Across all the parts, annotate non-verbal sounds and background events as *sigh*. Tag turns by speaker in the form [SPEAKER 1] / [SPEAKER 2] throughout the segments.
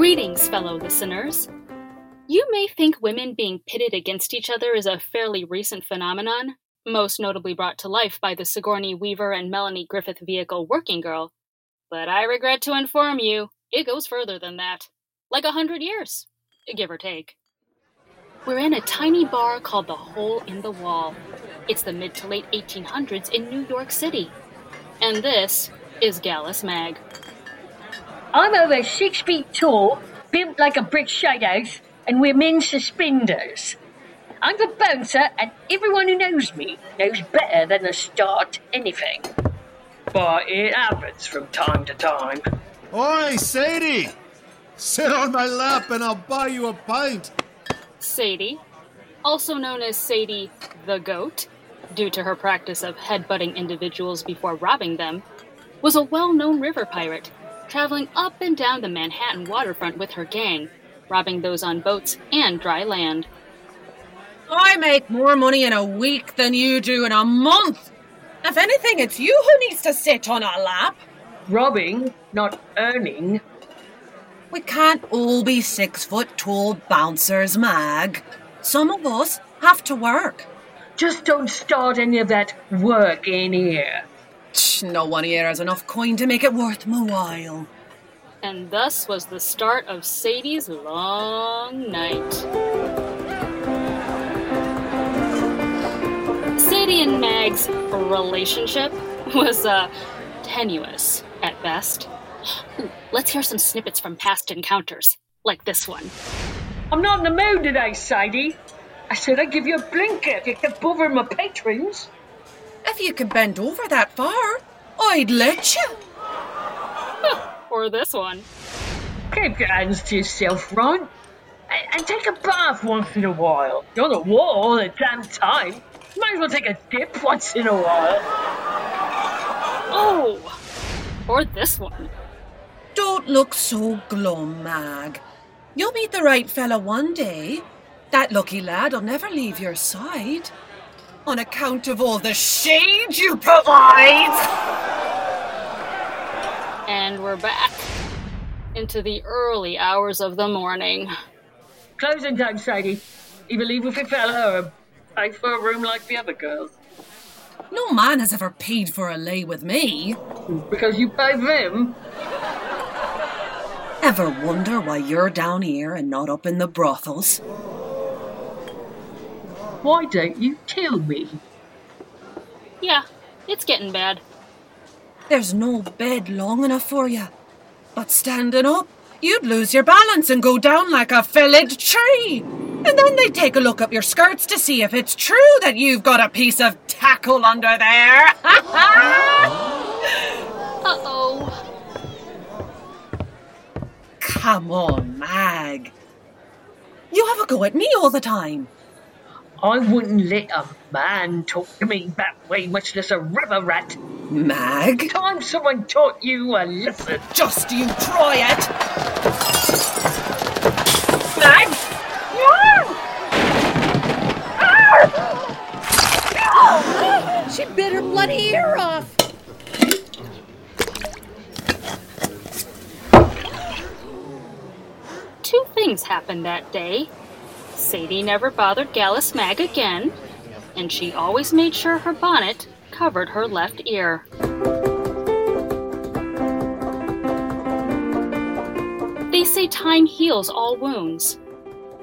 [SPEAKER 1] fellow listeners. You may think women being pitted against each other is a fairly recent phenomenon, most notably brought to life by the Sigourney Weaver and Melanie Griffith vehicle Working Girl, but I regret to inform you, it goes further than that. Like a hundred years, give or take. We're in a tiny bar called the Hole in the Wall. It's the mid to late 1800s in New York City. And this is Gallus Mag.
[SPEAKER 2] I'm over six feet tall, built like a brick shithouse, and wear men's suspenders. I'm the bouncer, and everyone who knows me knows better than to start anything.
[SPEAKER 3] But it happens from time to time.
[SPEAKER 4] Oi, Sadie! Sit on my lap and I'll buy you a pint.
[SPEAKER 1] Sadie, also known as Sadie the Goat, due to her practice of headbutting individuals before robbing them, was a well known river pirate, traveling up and down the Manhattan waterfront with her gang, robbing those on boats and dry land.
[SPEAKER 5] I make more money in a week than you do in a month. If anything, it's you who needs to sit on our lap.
[SPEAKER 3] Robbing, not earning.
[SPEAKER 5] We can't all be six foot tall bouncers, Mag. Some of us have to work.
[SPEAKER 3] Just don't start any of that work in here.
[SPEAKER 5] Tch, No one here has enough coin to make it worth my while.
[SPEAKER 1] And thus was the start of Sadie's long night. Sadie and Mag's relationship was, uh, tenuous at best. Ooh, let's hear some snippets from past encounters, like this one.
[SPEAKER 3] I'm not in the mood today, Sadie. I said I'd give you a blinker if you kept bothering my patrons.
[SPEAKER 5] If you could bend over that far, I'd let you. *laughs*
[SPEAKER 1] Or this one.
[SPEAKER 3] Keep your hands to yourself, Ron. And, and take a bath once in a while. You're on the wall all the damn time. Might as well take a dip once in a while.
[SPEAKER 1] Oh! Or this one.
[SPEAKER 5] Don't look so glum, Mag. You'll meet the right fella one day. That lucky lad'll never leave your side. On account of all the shade you provide.
[SPEAKER 1] And we're back into the early hours of the morning.
[SPEAKER 3] Closing time, Sadie. Either leave with your fella or pay for a room like the other girls.
[SPEAKER 5] No man has ever paid for a lay with me.
[SPEAKER 3] Because you pay them.
[SPEAKER 5] Ever wonder why you're down here and not up in the brothels?
[SPEAKER 3] Why don't you tell me?
[SPEAKER 1] Yeah, it's getting bad.
[SPEAKER 5] There's no bed long enough for you. But standing up, you'd lose your balance and go down like a felled tree. And then they'd take a look up your skirts to see if it's true that you've got a piece of tackle under there. *laughs*
[SPEAKER 1] Uh oh.
[SPEAKER 5] Come on, Mag. You have a go at me all the time.
[SPEAKER 3] I wouldn't let a man talk to me that way, much less a river rat.
[SPEAKER 5] Mag?
[SPEAKER 3] Time someone taught you a lesson.
[SPEAKER 5] Just you try it.
[SPEAKER 3] Mag! Ah!
[SPEAKER 6] She bit her bloody ear off.
[SPEAKER 1] Two things happened that day. Sadie never bothered Gallus Mag again, and she always made sure her bonnet covered her left ear. They say time heals all wounds.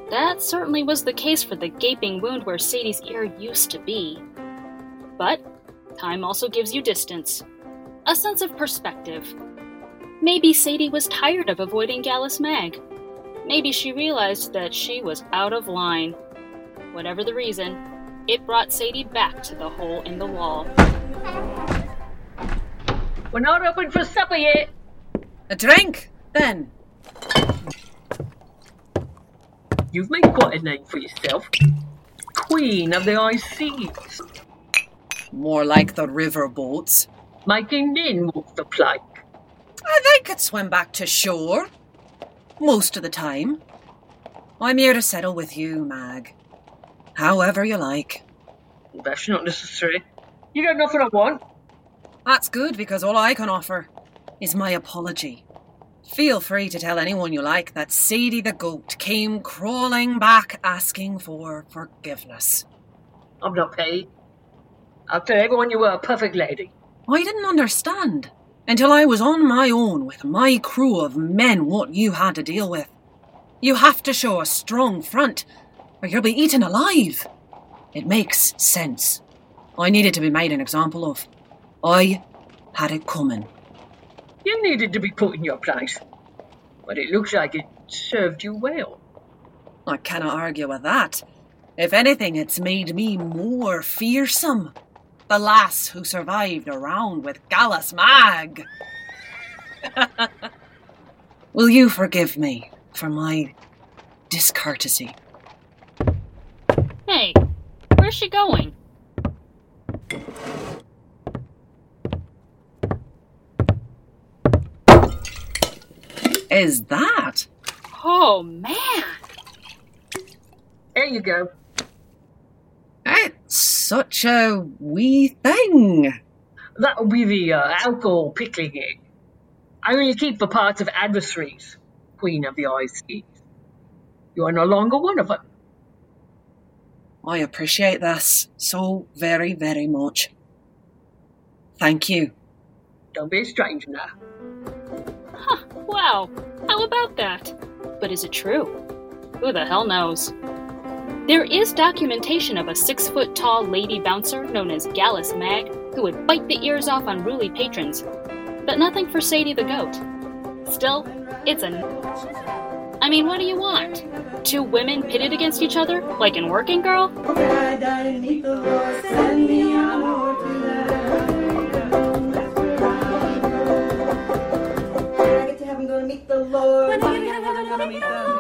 [SPEAKER 1] That certainly was the case for the gaping wound where Sadie's ear used to be. But time also gives you distance, a sense of perspective. Maybe Sadie was tired of avoiding Gallus Mag. Maybe she realized that she was out of line. Whatever the reason, it brought Sadie back to the hole in the wall.
[SPEAKER 3] We're not open for supper yet.
[SPEAKER 5] A drink, then.
[SPEAKER 3] You've made quite a name for yourself. Queen of the high seas.
[SPEAKER 5] More like the river boats.
[SPEAKER 3] Making men walk the plank.
[SPEAKER 5] Uh, They could swim back to shore. Most of the time. I'm here to settle with you, Mag. However you like.
[SPEAKER 3] That's not necessary. You got nothing I want.
[SPEAKER 5] That's good because all I can offer is my apology Feel free to tell anyone you like that Sadie the goat came crawling back asking for forgiveness.
[SPEAKER 3] I'm not paid. I'll tell everyone you were a perfect lady.
[SPEAKER 5] I didn't understand until I was on my own with my crew of men what you had to deal with. You have to show a strong front, or you'll be eaten alive. It makes sense. I needed to be made an example of. I had it coming.
[SPEAKER 3] You needed to be put in your place. But it looks like it served you well.
[SPEAKER 5] I cannot argue with that. If anything, it's made me more fearsome. The lass who survived around with Gallus Mag. *laughs* Will you forgive me for my discourtesy?
[SPEAKER 1] Hey, where's she going?
[SPEAKER 5] Is that?
[SPEAKER 1] Oh, man.
[SPEAKER 3] There you go.
[SPEAKER 5] It's such a wee thing.
[SPEAKER 3] That'll be the uh, alcohol pickling egg. I only keep for parts of adversaries, Queen of the Ice You are no longer one of them.
[SPEAKER 5] I appreciate this so very, very much. Thank you.
[SPEAKER 3] Don't be a stranger now.
[SPEAKER 1] Huh, wow. How about that? But is it true? Who the hell knows? There is documentation of a six foot tall lady bouncer known as Gallus Mag who would bite the ears off unruly patrons, but nothing for Sadie the goat. Still, it's a. I mean, what do you want? Two women pitted against each other, like in Working Girl?
[SPEAKER 7] When get to heaven, I'm gonna meet the Lord.